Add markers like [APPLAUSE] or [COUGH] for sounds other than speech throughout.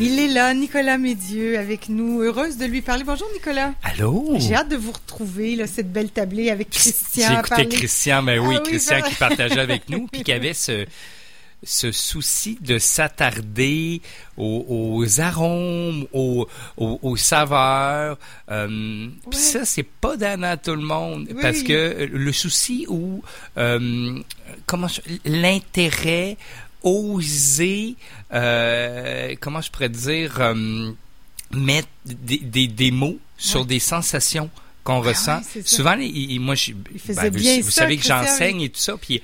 Il est là, Nicolas Médieux, avec nous. Heureuse de lui parler. Bonjour, Nicolas. Allô? J'ai hâte de vous retrouver, là, cette belle tablée avec Christian. J'ai écouté Christian, mais oui, Ah oui, Christian ça- qui partageait avec nous, puis qui [LAUGHS] avait ce, ce souci de s'attarder aux, aux arômes, aux, aux, aux saveurs. Euh, Puis ça, c'est pas donné à tout le monde, Oui, parce que le souci ou euh, comment l'intérêt, oser, euh, comment je pourrais dire, euh, mettre des, des, des mots sur Ouais. des sensations qu'on Ah ressent. ouais. Souvent, les- il- il- moi, je, Il faisait ben, vous, savez que j'enseigne et tout ça, puis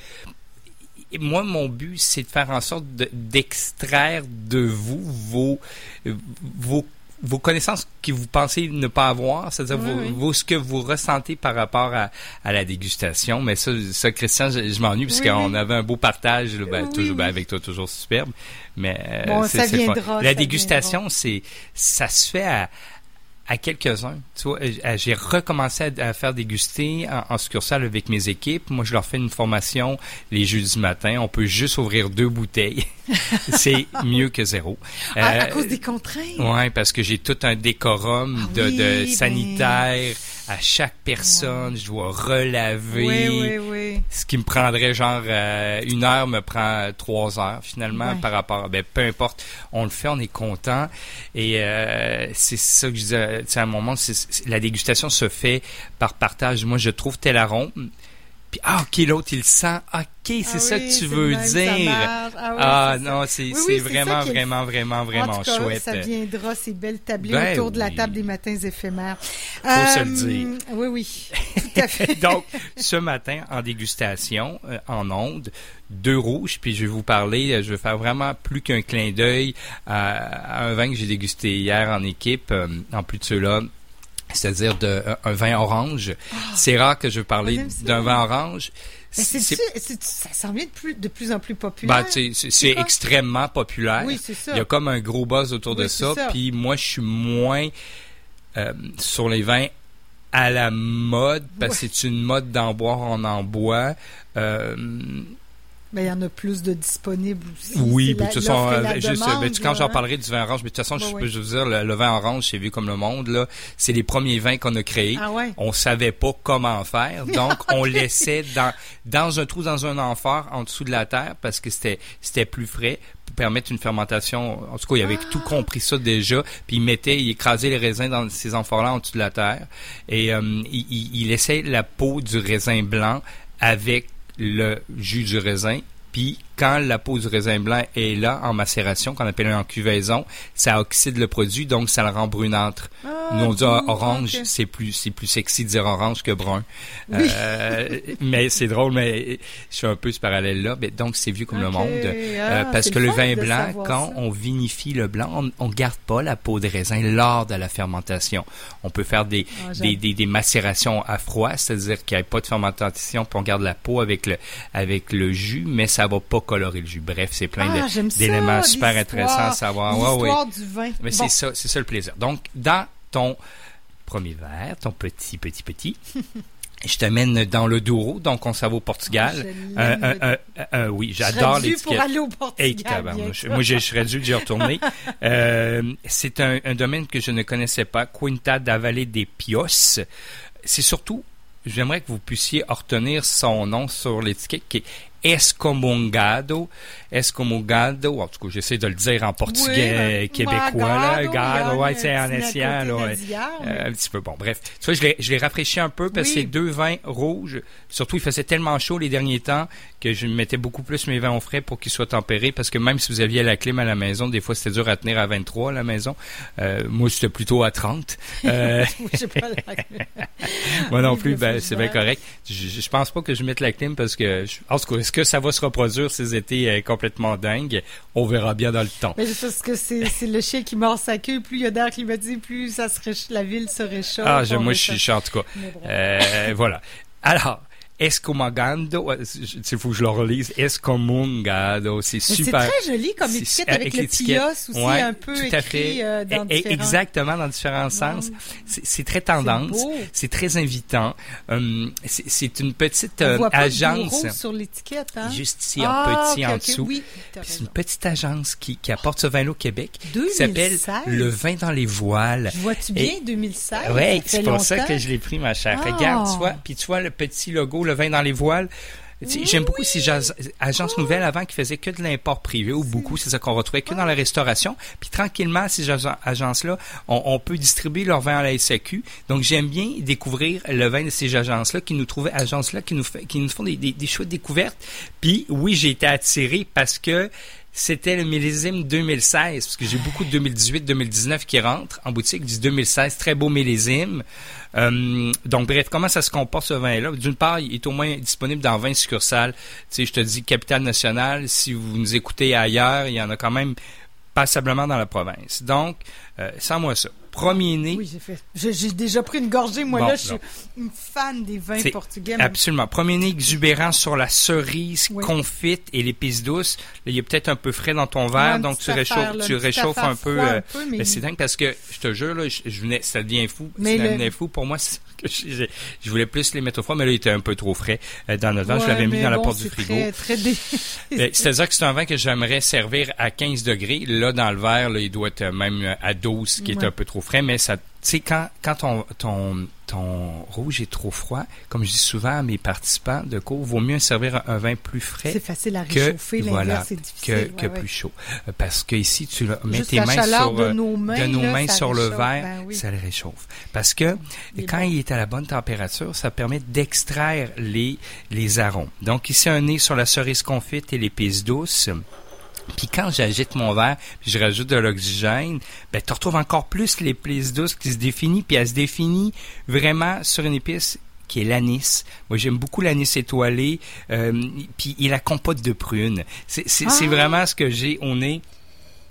moi, mon but, c'est de faire en sorte de- d'extraire de vous vos, vos, vos connaissances que vous pensez ne pas avoir, c'est-à-dire Oui, vos, oui. vos- ce que vous ressentez par rapport à, à la dégustation. Mais ça, ça Christian, je, je m'ennuie parce Oui, qu'on avait un beau partage, là, ben, toujours, ben, avec toi, toujours superbe. Mais euh, Bon, ça viendra, La ça dégustation, c'est ça se fait à à quelques-uns. Tu vois, euh, j'ai recommencé à, à faire déguster en, en succursale avec mes équipes. Moi, je leur fais une formation les jeudis matin. On peut juste ouvrir deux bouteilles. [LAUGHS] c'est mieux que zéro. À, à Euh, cause des contraintes. Ouais, parce que j'ai tout un décorum Ah de, oui, de ben- sanitaire à chaque personne. Je dois relaver. Oui, oui, oui. Ce qui me prendrait genre euh, une heure me prend trois heures finalement par rapport. Ben peu importe, on le fait, on est content et euh, c'est ça que je disais. Sais, à un moment, la dégustation se fait par partage. Moi, je trouve tel arôme. Puis ah ok l'autre il le sent. Ok c'est Ah ça oui, que tu veux dire. Ah, oui, Ah non c'est Oui, c'est oui, c'est ça vraiment vraiment vraiment vraiment en tout cas, chouette. Ça viendra, ces belles tablées Ben autour de la table des matins éphémères. Faut se le dire. Oui, oui, tout à fait. [LAUGHS] Donc, ce matin, en dégustation, euh, en onde, deux rouges, puis je vais vous parler, euh, je vais faire vraiment plus qu'un clin d'œil à, à un vin que j'ai dégusté hier en équipe, euh, en plus de ceux-là, c'est-à-dire un- vin orange. C'est rare que je veux Ah. D'un vin orange. Mais ça s'en vient de plus, de plus en plus populaire. ben, c'est extrêmement populaire. oui, c'est ça. Il y a comme un gros buzz autour de Oui, ça. ça. Puis moi, je suis moins euh, sur les vins à la mode, parce que c'est une mode d'en boire, on en boit. Euh, Ben, il y en a plus de disponibles aussi. oui, puis de toute façon, euh, ben, tu- quand j'en hein. parlerai du vin orange, mais de toute façon, je peux veux dire, le, vin orange, c'est vu comme le monde, là. C'est les premiers vins qu'on a créés. Ah ouais. On savait pas comment faire, [LAUGHS] donc on laissait dans dans un trou dans un amphore en dessous de la terre parce que c'était c'était plus frais pour permettre une fermentation. En tout cas, il avait Ah! tout compris ça déjà, puis il mettait, il écrasait les raisins dans ces amphores-là en dessous de la terre et euh, il- il laissait la peau du raisin blanc avec le jus du raisin. Puis quand la peau du raisin blanc est là en macération, qu'on appelle en cuvaison, ça oxyde le produit, donc ça le rend brunâtre. Ah, Nous on dit ah, orange, c'est plus c'est plus sexy de dire orange que brun. Oui. Euh, mais c'est drôle, mais je fais un peu ce parallèle là. Mais donc c'est vieux comme le monde, Ah, Euh, parce que le vin blanc, quand ça. on vinifie le blanc, on, on garde pas la peau de raisin lors de la fermentation. On peut faire des Ah, des, des, des macérations à froid, c'est-à-dire qu'il n'y a pas de fermentation, puis on garde la peau avec le avec le jus, mais ça va pas colorer le jus. Bref, c'est plein Ah, d'éléments super intéressants à savoir. Ouais, ouais. L'histoire du vin. Mais Bon. c'est ça, c'est ça le plaisir. Donc, dans ton premier verre, ton petit, petit, petit, [LAUGHS] je t'amène dans le Douro, donc on s'en va au Ah, Portugal. un- le- un- un- oui, j'adore due pour aller au Portugal. Hey. Moi, je je serais dû d'y retourner. [LAUGHS] Euh, c'est un, un domaine que je ne connaissais pas, Quinta da Valle des Pios. C'est surtout, j'aimerais que vous puissiez retenir son nom sur l'étiquette qui est Escomungado. Escomungado, en tout cas, j'essaie de le dire en portugais Oui, ben, québécois, là. Gado, ouais, c'est un en essayant, là. ouais. Euh, un petit peu. Bon, bref. Tu vois, je l'ai, rafraîchi un peu parce Oui. que c'est deux vins rouges. Surtout, il faisait tellement chaud les derniers temps que je mettais beaucoup plus mes vins au frais pour qu'ils soient tempérés parce que même si vous aviez la clim à la maison, des fois, c'était dur à tenir à 23 à la maison. Euh, moi, c'était plutôt à 30. [LAUGHS] Euh, pas la- [LAUGHS] moi non plus, ben, c'est bien correct. Je, je pense pas que je mette la clim parce que, je- en tout cas, que ça va se reproduire ces étés euh, complètement dingues? On verra bien dans le temps. Mais c'est parce que c'est c'est le chien qui mord sa queue. Plus il y a d'air climatisé, plus ça se la ville se réchauffe. Ah, je, moi, je suis, je en tout cas. Euh, voilà. Alors, Escomagando, il faut que je le relise, Escomungado, c'est super. C'est très joli comme étiquette avec, le pios aussi un peu tout à fait. Euh, dans Exactement, dans différents sens. C'est très tendance, c'est très invitant. Hum, c'est une petite On voit pas agence. Sur l'étiquette, hein? Juste ici, en ah, petit en dessous. Oui, c'est une petite agence qui, qui apporte ce vin au Québec, 2016. qui s'appelle Le vin dans les voiles. Vois-tu bien, 2016? Oui, c'est pour ça que je l'ai pris, ma chère. Regarde, tu vois, puis tu vois le petit logo, le vin dans les voiles. J'aime beaucoup ces agences nouvelles avant qui faisaient que de l'import privé ou beaucoup, c'est ça qu'on retrouvait que dans la restauration. Puis tranquillement, ces agences-là, on, peut distribuer leur vin à la SAQ. Donc j'aime bien découvrir le vin de ces agences-là qui nous trouvaient agences-là qui nous qui nous font des, des, des choix de découverte. Puis oui, j'ai été attiré parce que c'était le millésime 2016, parce que j'ai beaucoup de 2018-2019 qui rentrent en boutique du 2016, très beau millésime. Euh, donc bref, comment ça se comporte ce vin-là? D'une part, il est au moins disponible dans 20 succursales. Tu sais, je te dis capitale nationale. Si vous nous écoutez ailleurs, il y en a quand même passablement dans la province. Donc, euh, sans moi ça. Premier-né. Oui, j'ai fait. J'ai déjà pris une gorgée. Moi, là, je suis une fan des vins portugais. Absolument. Premier-né exubérant sur la cerise confite et l'épice douce. Là, il est peut-être un peu frais dans ton verre, donc tu réchauffes, tu réchauffes un peu. Euh, mais... c'est dingue parce que, je te jure, là, je, venais, ça devient fou. Mais ça devient fou. Pour moi, [LAUGHS] je, je, voulais plus les mettre au froid, mais là, il était un peu trop frais euh, dans notre vin. je l'avais mis dans la porte du frigo. Très, très [LAUGHS] C'est-à-dire que c'est un vin que j'aimerais servir à 15 degrés. Là, dans le verre, là, il doit être même à 12, qui est un peu trop frais, mais ça, tu sais, quand, quand ton, ton, ton rouge est trop froid, comme je dis souvent à mes participants de cours, vaut mieux servir un, vin plus frais. C'est facile à réchauffer, voilà, difficile. Que, que plus chaud. Euh, parce que ici, tu mets tes mains sur, de nos mains, de nos mains sur le verre, ben ça le réchauffe. Parce que quand il est à la bonne température, ça permet d'extraire les, les arômes. Donc ici, un nez sur la cerise confite et l'épice douce. Puis quand j'agite mon verre, puis je rajoute de l'oxygène, ben tu retrouves encore plus l'épice douce qui se définit, puis elle se définit vraiment sur une épice qui est l'anis. Moi, j'aime beaucoup l'anis étoilé, euh, puis il a compote de prunes. C'est ah! vraiment ce que j'ai au nez.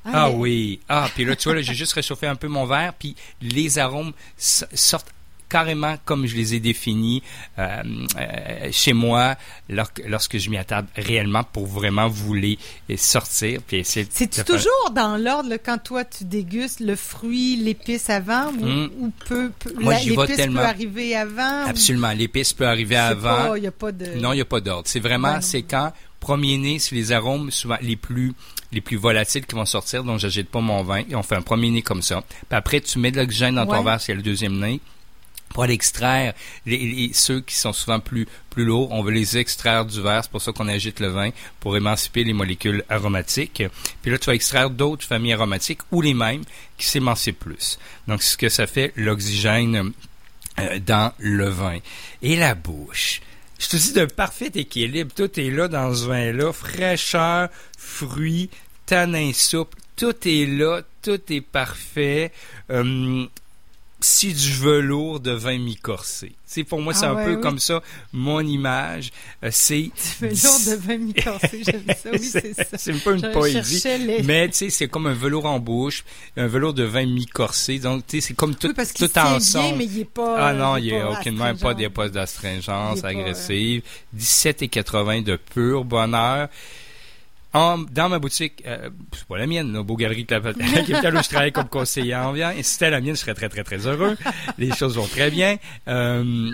Ah, ah oui. Ah, puis là, tu vois, j'ai juste réchauffé un peu mon verre, puis les arômes sortent carrément comme je les ai définis euh, euh, chez moi lorsque, je m'y attarde réellement pour vraiment vous les sortir. C'est toujours dans l'ordre quand toi tu dégustes le fruit, l'épice avant ou, hmm. peut, l'épice peut arriver avant? Absolument, l'épice peut arriver avant. y a pas de... Non, il n'y a pas d'ordre. C'est vraiment, c'est quand premier nez sur les arômes souvent les plus les plus volatiles qui vont sortir, donc j'agite pas mon vin, et on fait un premier nez comme ça. Puis après, tu mets de l'oxygène dans ton verre, c'est le deuxième nez pour aller extraire les, ceux qui sont souvent plus plus lourds, on veut les extraire du verre, c'est pour ça qu'on agite le vin pour émanciper les molécules aromatiques. Puis là, tu vas extraire d'autres familles aromatiques ou les mêmes qui s'émancipent plus. Donc, c'est ce que ça fait l'oxygène euh, dans le vin. Et la bouche. Je te dis de parfait équilibre. Tout est là dans ce vin-là. Fraîcheur, fruits, tanin souple. Tout est là. Tout est parfait. Euh, si du velours de vin mi-corsé. C'est pour moi c'est ah un peu comme ça mon image. Euh, c'est du velours de vin mi-corsé, j'aime ça. Oui, [LAUGHS] c'est ça. C'est pas une poésie, mais tu sais c'est comme un velours en bouche, un velours de vin mi-corsé. Donc tu sais c'est comme tout oui, parce tout ensemble. Bien, mais il est pas Ah non, il y a aucunement pas des postes d'astringence agressive. 17,80 de pur bonheur dans ma boutique, euh, c'est pas la mienne, la Beau Galerie Capital [LAUGHS] où je travaille comme conseiller en vient. Et si c'était la mienne, je serais très, très, très heureux. Les choses vont très bien. Euh,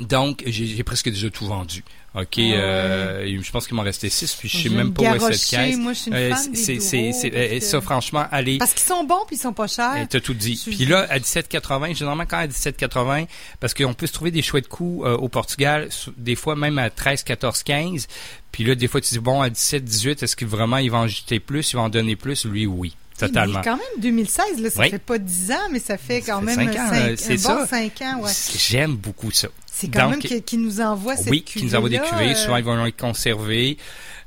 donc, j'ai presque déjà tout vendu. OK, ah euh, je pense qu'il m'en restait six, puis je sais même pas où est cette caisse. Moi, je suis une euh, fan c'est, c'est, c'est, ça, franchement, allez. Parce qu'ils sont bons, puis ils sont pas chers. T'as tout dit. Puis là, à 17,80, généralement quand à 17,80, parce qu'on peut se trouver des chouettes coups euh, au Portugal, des fois même à 13, 14, 15. Puis là, des fois, tu dis, bon, à 17, 18, est-ce que vraiment il va en jeter plus, il va en donner plus? Lui, oui. Totalement. mais quand même, 2016, là, ça fait pas 10 ans, mais ça fait quand même 5 ans, 5, un bon 5 ans. Ouais. J'aime beaucoup ça. C'est quand même qui, nous envoie cette Oui, qui nous envoie des cuvées. Souvent, ils vont les conserver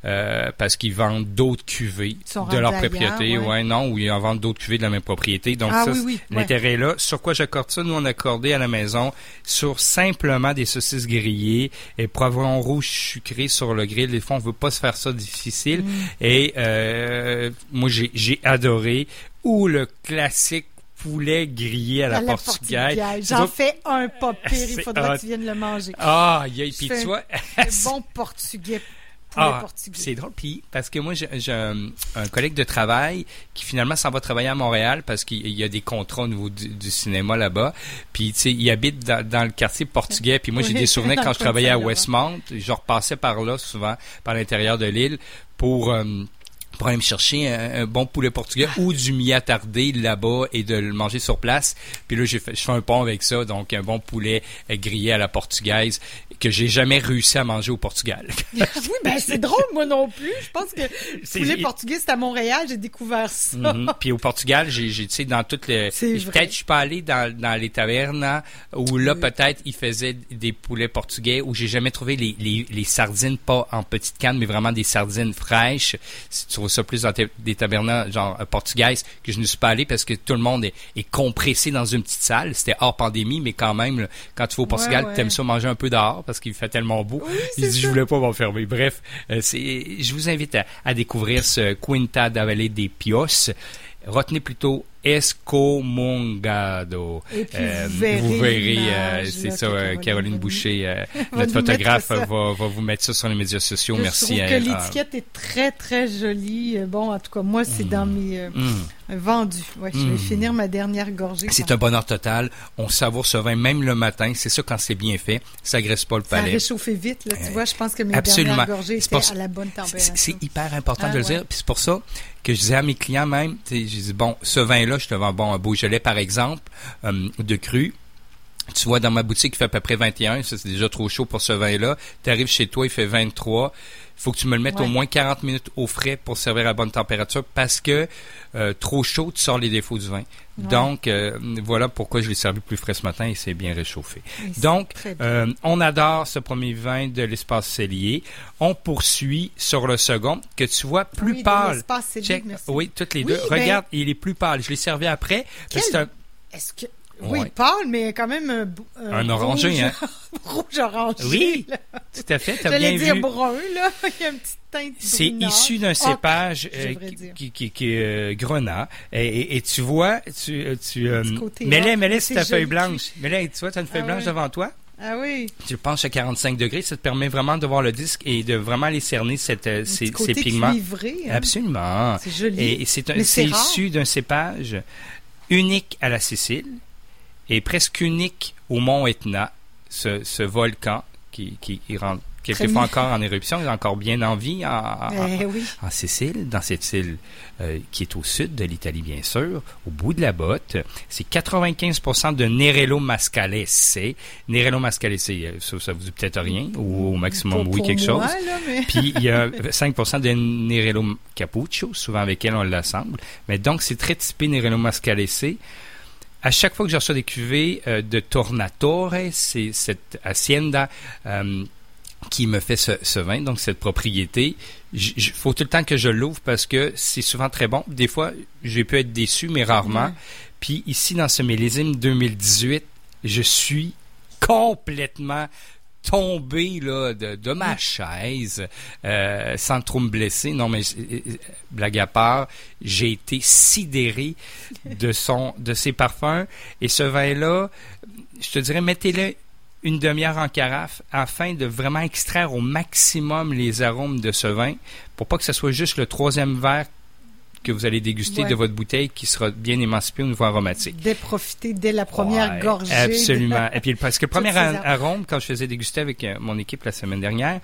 euh, parce qu'ils vendent d'autres cuvées de leur propriété. Ouais. non, ou ils en vendent d'autres cuvées de la même propriété. Donc ah ça, oui, oui, l'intérêt est là. Sur quoi j'accorde ça? Nous, on a accordé à la maison sur simplement des saucisses grillées et poivron rouge sucré sur le grill. Des fois, on veut pas se faire ça difficile. Mm. Et euh, moi, j'ai adoré. Ou le classique poulet grillé à la, portugaise. J'en fais un pas [LAUGHS] pire, il faudra que tu viennes le manger. Ah, puis tu vois... un [LAUGHS] bon portugais ah, c'est drôle. Puis, parce que moi, j'ai un, collègue de travail qui finalement s'en va travailler à Montréal parce qu'il y a des contrats au niveau du, cinéma là-bas. Puis, tu sais, il habite dans, le quartier portugais. Puis moi, j'ai des souvenirs [LAUGHS] quand je travaillais à Westmount. Je repassais par là souvent, par l'intérieur de l'île, pour... Euh, pour aller me chercher un, bon poulet portugais ou du mi attardé là-bas et de le manger sur place. Puis là, j'ai fait, je fais un pont avec ça, donc un bon poulet grillé à la portugaise que j'ai jamais réussi à manger au Portugal. [LAUGHS] oui, ben c'est drôle, moi non plus. Je pense que le poulet portugais, c'est à Montréal, j'ai découvert ça. Mhm. Puis au Portugal, j'ai, tu sais, dans toutes les... Peut-être je suis pas allé dans, dans les tavernes où là, peut-être, ils faisaient des poulets portugais où j'ai jamais trouvé les, les, les, sardines, pas en petite canne, mais vraiment des sardines fraîches. Ça plus dans des tavernes genre euh, portugaises que je ne suis pas allé parce que tout le monde est, est compressé dans une petite salle. C'était hors pandémie, mais quand même, quand tu vas au Portugal, tu aimes ça manger un peu dehors parce qu'il fait tellement beau. il dit, je voulais pas m'enfermer. Bref, euh, je vous invite à, découvrir ce Quinta da Valle des Pios. Retenez plutôt Escomongado. Et puis euh, vous verrez, euh, c'est ça, euh, Caroline, Boucher, [LAUGHS] notre photographe, va, va, vous mettre ça sur les médias sociaux. Merci. Je trouve que l'étiquette est très, très jolie. Bon, en tout cas, moi, c'est dans mm. mes mm. vendus. Ouais, Je vais mm. finir ma dernière gorgée. C'est un bonheur total. On savoure ce vin même le matin. C'est ça quand c'est bien fait. Ça graisse pas le palais. Ça réchauffe vite. Là, tu vois, je pense que mes dernières gorgées étaient à la bonne température. C'est hyper important de le ah, dire. Puis c'est pour ça que je disais à mes clients même, je dis, bon, ce vin-là, je te vends bon, un Beaujolais, par exemple, euh, de cru. Tu vois, dans ma boutique, il fait à peu près 21. Ça, c'est déjà trop chaud pour ce vin-là. Tu arrives chez toi, il fait 23. Il faut que tu me le mettes au moins 40 minutes au frais pour servir à bonne température parce que euh, trop chaud, tu sors les défauts du vin. Donc, euh, voilà pourquoi je l'ai servi plus frais ce matin et c'est bien réchauffé. Donc, on adore ce premier vin de l'espace cellier. On poursuit sur le second que tu vois plus oui, pâle. Check. Oui, toutes les deux. Ben Regarde, il est plus pâle. Je l'ai servi après. Est-ce que oui, pâle, mais quand même un, un, orangé, hein? [LAUGHS] rouge orangé. Oui, tout à fait. T'as bien dire brun, là. [LAUGHS] Il y a une petite teinte C'est issu d'un cépage euh, qui, qui, qui, est euh, grenat. Et, et, tu vois, tu, euh, tu euh, mets-les, mets c'est ta feuille blanche. Mets-les, tu vois, tu as une feuille ah blanche devant toi. Ah oui. Tu le penches à 45 degrés, ça te permet vraiment de voir le disque et de vraiment aller cerner cette, ces, ces pigments. Cuivré, hein? Absolument. C'est joli. Et, c'est issu d'un cépage unique à la Sicile est presque unique au mont Etna, ce, ce volcan qui, qui, qui rentre quelquefois encore en éruption, il est encore bien en vie en, eh en, Sicile, dans cette île euh, qui est au sud de l'Italie, bien sûr, au bout de la botte. C'est 95% de Nerello mascalese. Nerello mascalese, ça, ça vous dit peut-être rien, ou au maximum, oui, quelque chose. Puis il y a [LAUGHS] 5% de Nerello capuccio, souvent avec elle on l'assemble. Mais donc, c'est très typé Nerello mascalese à chaque fois que je reçois des cuvées euh, de Tornatore, c'est cette hacienda euh, qui me fait ce, vin, donc cette propriété. Il faut tout le temps que je l'ouvre parce que c'est souvent très bon. Des fois, j'ai pu être déçu, mais rarement. Puis ici, dans ce millésime 2018, je suis complètement tombé là, de, de ma chaise euh, sans trop me blesser. Non, mais euh, euh, blague à part, j'ai été sidéré de son de ses parfums. Et ce vin-là, je te dirais, mettez-le une demi-heure en carafe afin de vraiment extraire au maximum les arômes de ce vin pour pas que ce soit juste le troisième verre que vous allez déguster de votre bouteille qui sera bien émancipée au niveau aromatique. Dès profiter dès la première gorgée. Absolument. Et puis parce que [LAUGHS] le premier arôme, quand je faisais déguster avec euh, mon équipe la semaine dernière,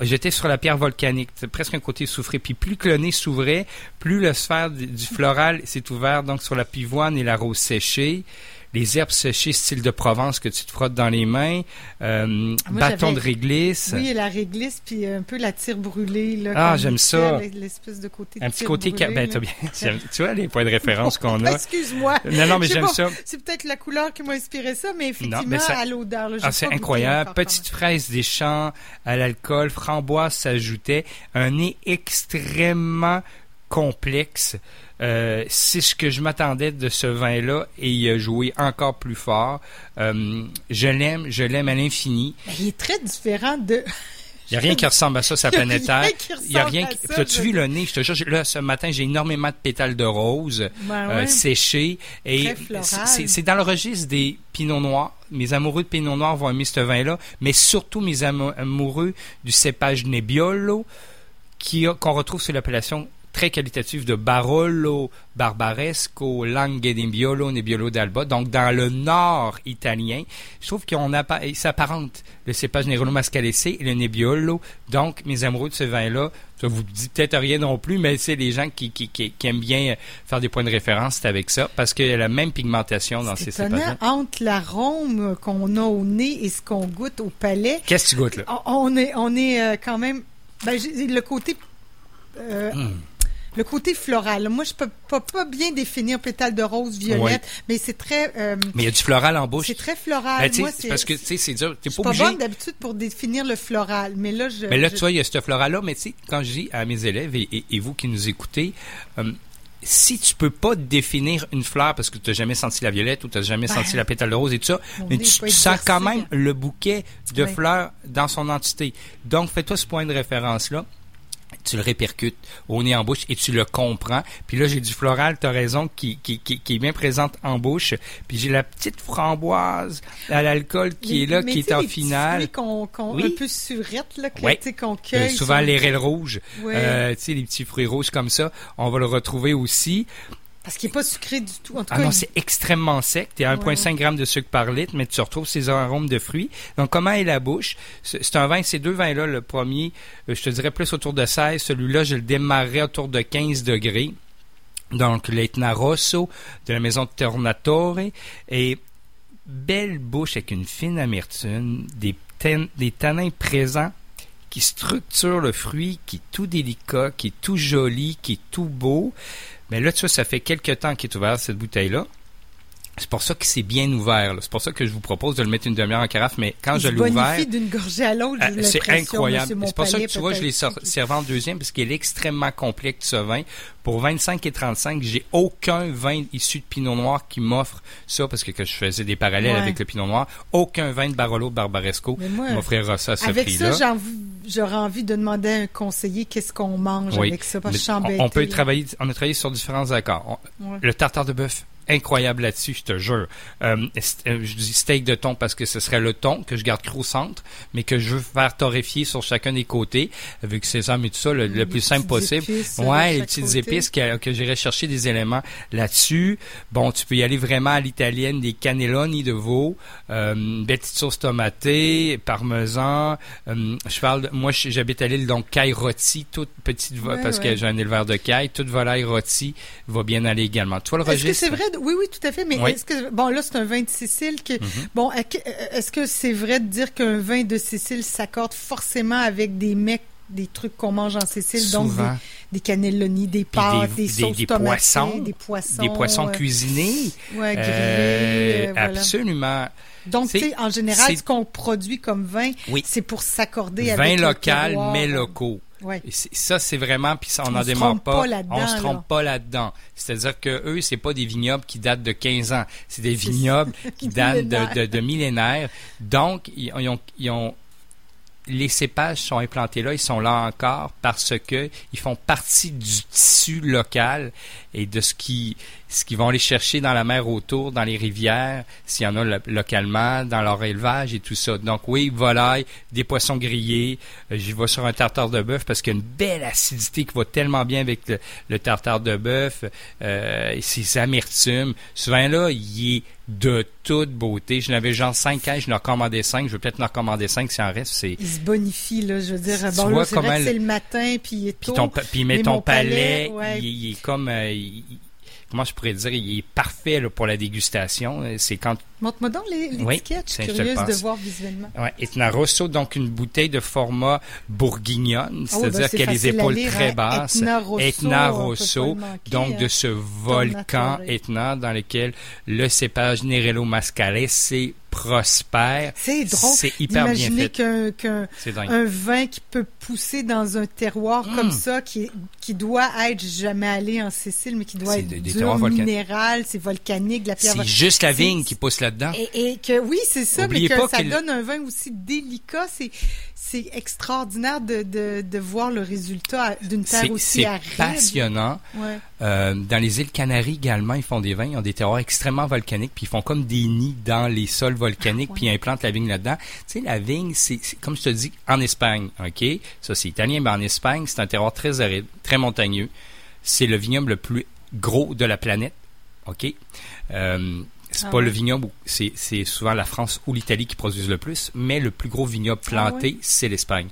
j'étais sur la pierre volcanique, presque un côté soufré. Puis plus que le nez s'ouvrait, plus le sphère du floral s'est ouvert donc sur la pivoine et la rose séchée les herbes séchées style de Provence que tu te frottes dans les mains, euh, bâton de réglisse. Oui, la réglisse, puis un peu la tire brûlée. Là, ah, j'aime ça. L'espèce de côté Un petit côté... Brûlée, ben, bien, tu vois les points de [LAUGHS] référence qu'on a. Excuse-moi. Non, non, mais j'aime ça. C'est peut-être la couleur qui m'a inspiré ça, mais effectivement, à l'odeur. Ah, c'est incroyable. Petite fraise des champs à l'alcool, framboise s'ajoutait. Un nez extrêmement complexe. Euh, c'est ce que je m'attendais de ce vin-là et il a joué encore plus fort. Euh, je l'aime, je l'aime à l'infini. Il est très différent de [LAUGHS] Il n'y a rien qui ressemble à ça, sa planète Terre. Il n'y a rien qui. Puis as-tu vu le nez? Je te jure, là, ce matin, j'ai énormément de pétales de rose ben euh, séchés. Et c'est dans le registre des pinots noirs. Mes amoureux de pinot noir vont aimer ce vin-là, mais surtout mes amoureux du cépage Nebbiolo, qu'on retrouve sur l'appellation très qualitatif de Barolo Barbaresco, Langhe Nebbiolo, Nebbiolo d'Alba. Donc, dans le nord italien, je trouve qu'on s'apparente le cépage Nerolo Mascalese et le Nebbiolo. Donc, mes amoureux de ce vin-là, ça vous dit peut-être rien non plus, mais c'est les gens qui, qui, qui, aiment bien faire des points de référence, c'est avec ça, parce qu'il y a la même pigmentation dans ces cépages. entre l'arôme qu'on a au nez et ce qu'on goûte au palais. Qu'est-ce que tu goûtes, là? On est, on est euh, quand même... Ben, le côté... Euh, hmm le côté floral. Moi, je peux pas, bien définir pétale de rose violette, mais c'est très. Euh, mais il y a du floral en bouche. C'est très floral. Ben, Moi, c'est parce que tu sais, c'est dur. T'es pas, pas bonne d'habitude pour définir le floral, mais là, je. Mais là, tu vois, il y a ce floral-là. Mais tu sais, quand je dis à mes élèves et, vous qui nous écoutez. Euh, si tu peux pas définir une fleur parce que tu n'as jamais senti la violette ou tu n'as jamais ben, senti la pétale de rose et tout ça, mais tu, sens quand même le bouquet de fleurs dans son entité. Donc, fais-toi ce point de référence-là tu le répercutes au nez en bouche et tu le comprends. Puis là, j'ai du floral, tu as raison, qui, qui, qui, est bien présente en bouche. Puis j'ai la petite framboise à l'alcool qui est là, qui est en finale. qu'on, qu'on un peu surette, là, qu'on cueille. Euh, souvent, les raies rouges, euh, tu sais, les petits fruits rouges comme ça, on va le retrouver aussi. Parce qu'il n'est pas sucré du tout. En tout ah non, c'est extrêmement sec. Tu as 1,5 g de sucre par litre, mais tu retrouves ces arômes de fruits. Donc, comment est la bouche? C'est un vin, ces deux vins-là, le premier, euh, je te dirais plus autour de 16. Celui-là, je le démarrerais autour de 15 degrés. Donc, l'Etna Rosso de la maison de Tornatore. Et belle bouche avec une fine amertume, des, des tanins présents qui structurent le fruit, qui est tout délicat, qui est tout joli, qui est tout beau. Mais là, tu vois, ça fait quelques temps qu'il est ouvert, cette bouteille-là. C'est pour ça que c'est bien ouvert. C'est pour ça que je vous propose de le mettre une demi-heure en carafe. Mais quand je l'ai ouvert, d'une gorgée à l'autre, euh, c'est incroyable. C'est pour ça que tu vois, je l'ai servi en deuxième parce qu'il est extrêmement complexe ce vin. Pour 25 et 35, j'ai aucun vin issu de Pinot Noir qui m'offre ça parce que, je faisais des parallèles avec le Pinot Noir. Aucun vin de Barolo Barbaresco m'offrira ça à ce prix-là. Avec ça, j'aurais envie de demander à un conseiller qu'est-ce qu'on mange avec ça parce que je on, on, peut travailler, on a travaillé sur différents accords. Le tartare de bœuf, incroyable là-dessus, je te jure. Euh, euh, je dis steak de thon parce que ce serait le thon que je garde cru au centre, mais que je veux faire torréfier sur chacun des côtés, avec sésame et tout ça, le, plus simple possible. ouais, les petites épices que, que j'irai chercher des éléments là-dessus. Bon, tu peux y aller vraiment à l'italienne, des cannelloni de veau, euh, une belle petite sauce tomatée, parmesan. Euh, je parle, de, moi j'habite à l'île, donc caille rôti, toute petite, parce que j'ai un éleveur de caille, toute volaille rôti va bien aller également. Toi, le registre? c'est vrai oui, oui, tout à fait. Mais est-ce que bon là c'est un vin de Sicile mm-hmm. bon est-ce que c'est vrai de dire qu'un vin de Sicile s'accorde forcément avec des mecs des trucs qu'on mange en Sicile, donc des, des cannelloni, des pâtes, des, sauces des, poissons, des poissons, des poissons euh, cuisinés, ouais, grillés, euh, absolument. Donc, tu sais, en général, ce qu'on produit comme vin, c'est pour s'accorder avec vin local, mais locaux. Ouais. Ça, c'est vraiment, puis on n'en démarre pas. on se trompe pas là-dedans. C'est-à-dire que eux, c'est pas des vignobles qui datent de 15 ans. C'est des vignobles qui datent [LAUGHS] de, de, millénaires. Donc, ils, ont, ils ont les cépages sont implantés là, ils sont là encore parce que ils font partie du tissu local et de ce qui ce qu'ils vont aller chercher dans la mer autour, dans les rivières, s'il y en a localement, dans leur élevage et tout ça. Donc oui, volaille, des poissons grillés. Euh, j'y vais sur un tartare de bœuf parce qu'il y a une belle acidité qui va tellement bien avec le, tartare de bœuf. Euh, ses amertumes. Ce vin-là, il est de toute beauté. Je n'avais genre 5 ans, je n'en recommandais 5. Je vais peut-être en recommander 5 si en reste. C'est... Il se bonifie, là, je veux dire. Bon, c'est c'est le matin, puis il est tôt. Puis, puis met ton palais, il, est comme... Euh, comment je pourrais dire, il est parfait pour la dégustation. C'est quand. Montre-moi donc l'étiquette. je suis curieuse de voir visuellement. Oui, Etna Rosso, donc une bouteille de format bourguignonne, ah c'est-à-dire qu'elle a les épaules très hein. basses. Etna Rosso, donc de hein. ce volcan Etna dans lequel le cépage Nerello Mascale s'est prospère. C'est drôle. C'est hyper bien fait. qu'un un vin qui peut pousser dans un terroir comme mm. ça, qui, qui doit être jamais allé en Sicile, mais qui doit être des dur, minéral, c'est volcanique, de la pierre. C'est juste la vigne qui pousse là-dedans. Et, que oui, c'est ça, mais que ça donne un vin aussi délicat. C'est c'est extraordinaire de, de, de, voir le résultat d'une terre aussi aride. C'est passionnant. Ouais. Euh, dans les îles Canaries également, ils font des vins. Ils ont des terroirs extrêmement volcaniques, puis ils font comme des nids dans les sols volcaniques, puis ils implantent la vigne là-dedans. Tu sais, la vigne, c'est comme je te dis, en Espagne, ok? Ça c'est italien, mais en Espagne, c'est un terroir très aride, très montagneux. C'est le vignoble le plus gros de la planète, ok? Euh, c'est ah pas le vignoble, c'est, souvent la France ou l'Italie qui produisent le plus, mais le plus gros vignoble ah planté, c'est l'Espagne.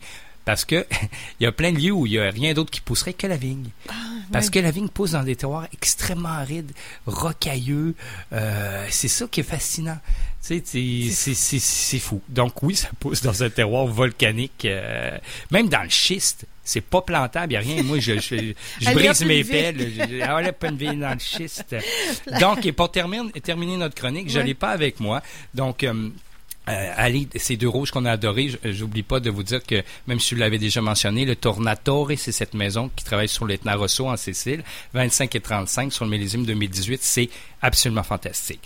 Parce que [LAUGHS] il y a plein de lieux où il n'y a rien d'autre qui pousserait que la vigne. Ah, Parce que la vigne pousse dans des terroirs extrêmement arides, rocailleux. Euh, c'est ça qui est fascinant. Tu sais, c'est fou. Donc oui, [LAUGHS] ça pousse dans un terroir volcanique, euh, même dans le schiste c'est pas plantable, il n'y a rien. Moi, je, je, [LAUGHS] je brise mes pelles. Ah, pas une vie dans le schiste. Donc, et pour terminer, terminer notre chronique, je ne l'ai pas avec moi. Donc, euh, euh, allez, ces deux rouges qu'on a adorés, j'oublie pas de vous dire que, même si je l'avais déjà mentionné, le Tornatore, c'est cette maison qui travaille sur l'Etna Rosso en Sicile, 25 et 35 sur le millésime 2018, c'est absolument fantastique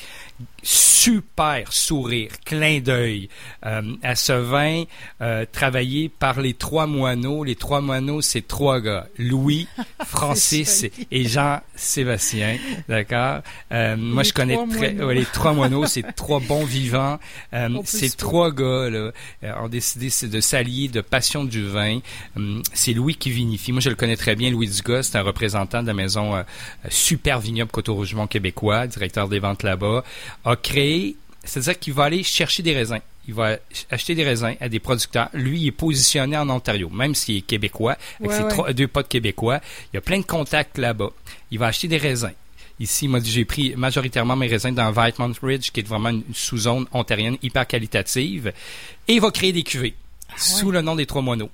super sourire, clin d'œil euh, à ce vin euh, travaillé par les trois moineaux. Les trois moineaux, c'est trois gars. Louis, [LAUGHS] Francis et Jean-Sébastien. D'accord? Euh, moi, je connais très, les trois moineaux, c'est trois bons vivants. ces trois gars là, ont décidé de s'allier de passion du vin. c'est Louis qui vinifie. Moi, je le connais très bien. Louis Dugas, c'est un représentant de la maison Super Vignoble Coteau-Rougemont québécois, directeur des ventes là-bas a créé, c'est-à-dire qu'il va aller chercher des raisins. Il va acheter des raisins à des producteurs. Lui, il est positionné en Ontario, même s'il est québécois, avec ses deux potes québécois. Il y a plein de contacts là-bas. Il va acheter des raisins. Ici, moi, j'ai pris majoritairement mes raisins dans Whitemount Ridge, qui est vraiment une sous-zone ontarienne hyper qualitative. Et il va créer des cuvées ah sous le nom des trois moineaux.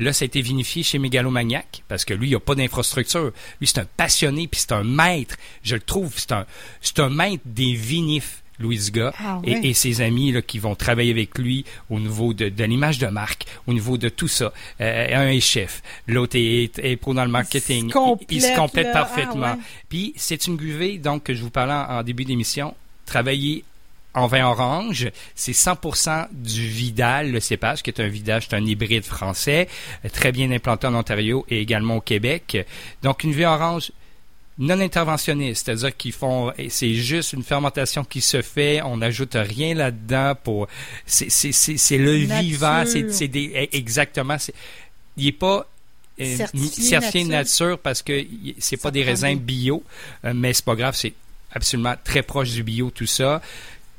Là, ça a été vinifié chez Mégalomaniac parce que lui, il n'a pas d'infrastructure. Lui, c'est un passionné puis c'est un maître. Je le trouve, c'est un, c'est un maître des vinifs. Louis Gars ah et, ses amis là, qui vont travailler avec lui au niveau de, de l'image de marque, au niveau de tout ça. Euh, un est chef, l'autre est, est, pour dans le marketing. Il se complète, ah parfaitement. Puis c'est une cuvée donc que je vous parlais en, en début d'émission, travailler en vin orange, c'est 100% du Vidal, le cépage, qui est un vidage, c'est un hybride français, très bien implanté en Ontario et également au Québec. Donc, une vin orange non interventionniste, c'est-à-dire qu'ils font, c'est juste une fermentation qui se fait, on n'ajoute rien là-dedans pour, c'est, c'est, c'est, le vivant, c'est, c'est des, exactement, c'est, il est pas euh, certifié, nature. parce que c'est pas des raisins bio, euh, mais c'est pas grave, c'est absolument très proche du bio, tout ça.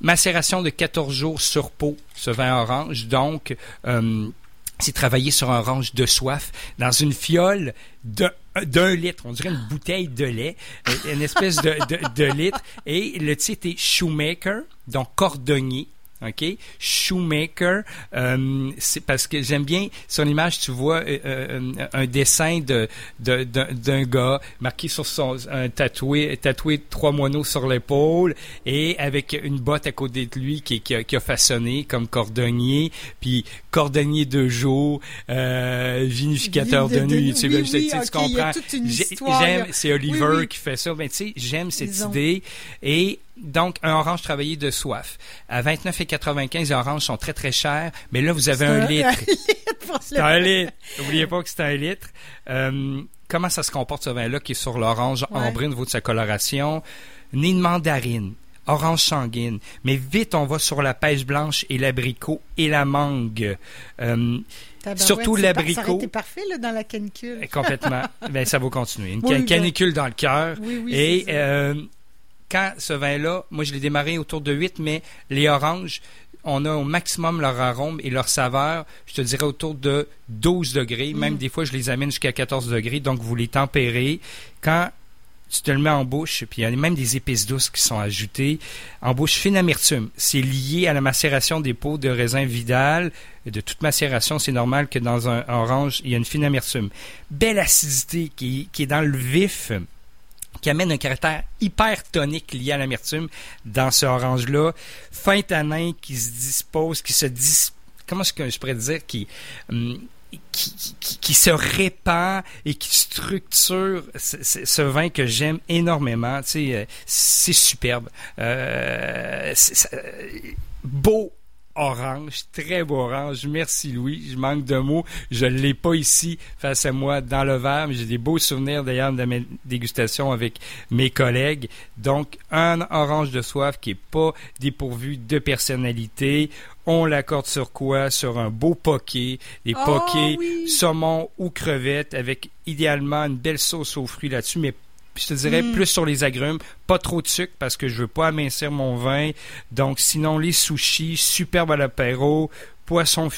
Macération de 14 jours sur peau, ce vin orange. Donc, euh, c'est travaillé sur un orange de soif dans une fiole d'un litre, on dirait une bouteille de lait, euh, une espèce de, de litre. Et le titre est Shoemaker, donc cordonnier. OK? Shoemaker, euh, c'est parce que j'aime bien sur l'image, tu vois euh, euh, un dessin de d'un gars marqué sur son un tatoué tatoué trois moineaux sur l'épaule et avec une botte à côté de lui qui, qui, a, façonné comme cordonnier, puis cordonnier de jour, vinificateur de, nuit. tu, comprends? J'aime, c'est Oliver qui fait ça. Mais tu sais, j'aime cette idée et donc, un orange travaillé de soif. À 29,95, les oranges sont très, très chers, mais là, vous avez un, litre. c'est un litre. [LAUGHS] N'oubliez pas que c'est un litre. Euh, comment ça se comporte, ce vin-là, qui est sur l'orange en ambré au niveau de sa coloration? Nid de mandarine, orange sanguine. Mais vite, on va sur la pêche blanche et l'abricot et la mangue. Euh, surtout l'abricot. Parfait là, dans la canicule. Eh, complètement. [LAUGHS] ben, ça va continuer. Une canicule dans le cœur. Oui, oui, et quand ce vin-là, moi je l'ai démarré autour de 8, mais les oranges, on a au maximum leur arôme et leur saveur, je te dirais autour de 12 degrés. Même mm. des fois, je les amène jusqu'à 14 degrés. Donc, vous les tempérez. Quand tu te le mets en bouche, puis il y a même des épices douces qui sont ajoutées. En bouche, fine amertume. C'est lié à la macération des peaux de raisin Vidal. De toute macération, c'est normal que dans un orange, il y a une fine amertume. Belle acidité qui, qui est dans le vif qui amène un caractère hyper tonique lié à l'amertume dans ce orange-là. Fin tanin qui se dispose, qui se dis... Comment est-ce que je pourrais dire? Qui... Hum, qui, qui, se répand et qui structure ce, vin que j'aime énormément. Tu sais, euh, c'est superbe. Euh, beau orange, très beau orange. Merci Louis. Je manque de mots. Je ne l'ai pas ici face à moi dans le verre, mais j'ai des beaux souvenirs d'ailleurs de mes dégustations avec mes collègues. Donc, un orange de soif qui est pas dépourvu de personnalité. On l'accorde sur quoi? Sur un beau poké, des oh, pokés, saumon ou crevettes avec idéalement une belle sauce aux fruits là-dessus, mais je te dirais mm. plus sur les agrumes, pas trop de sucre parce que je veux pas amincir mon vin. Donc sinon les sushis, superbe à l'apéro, poisson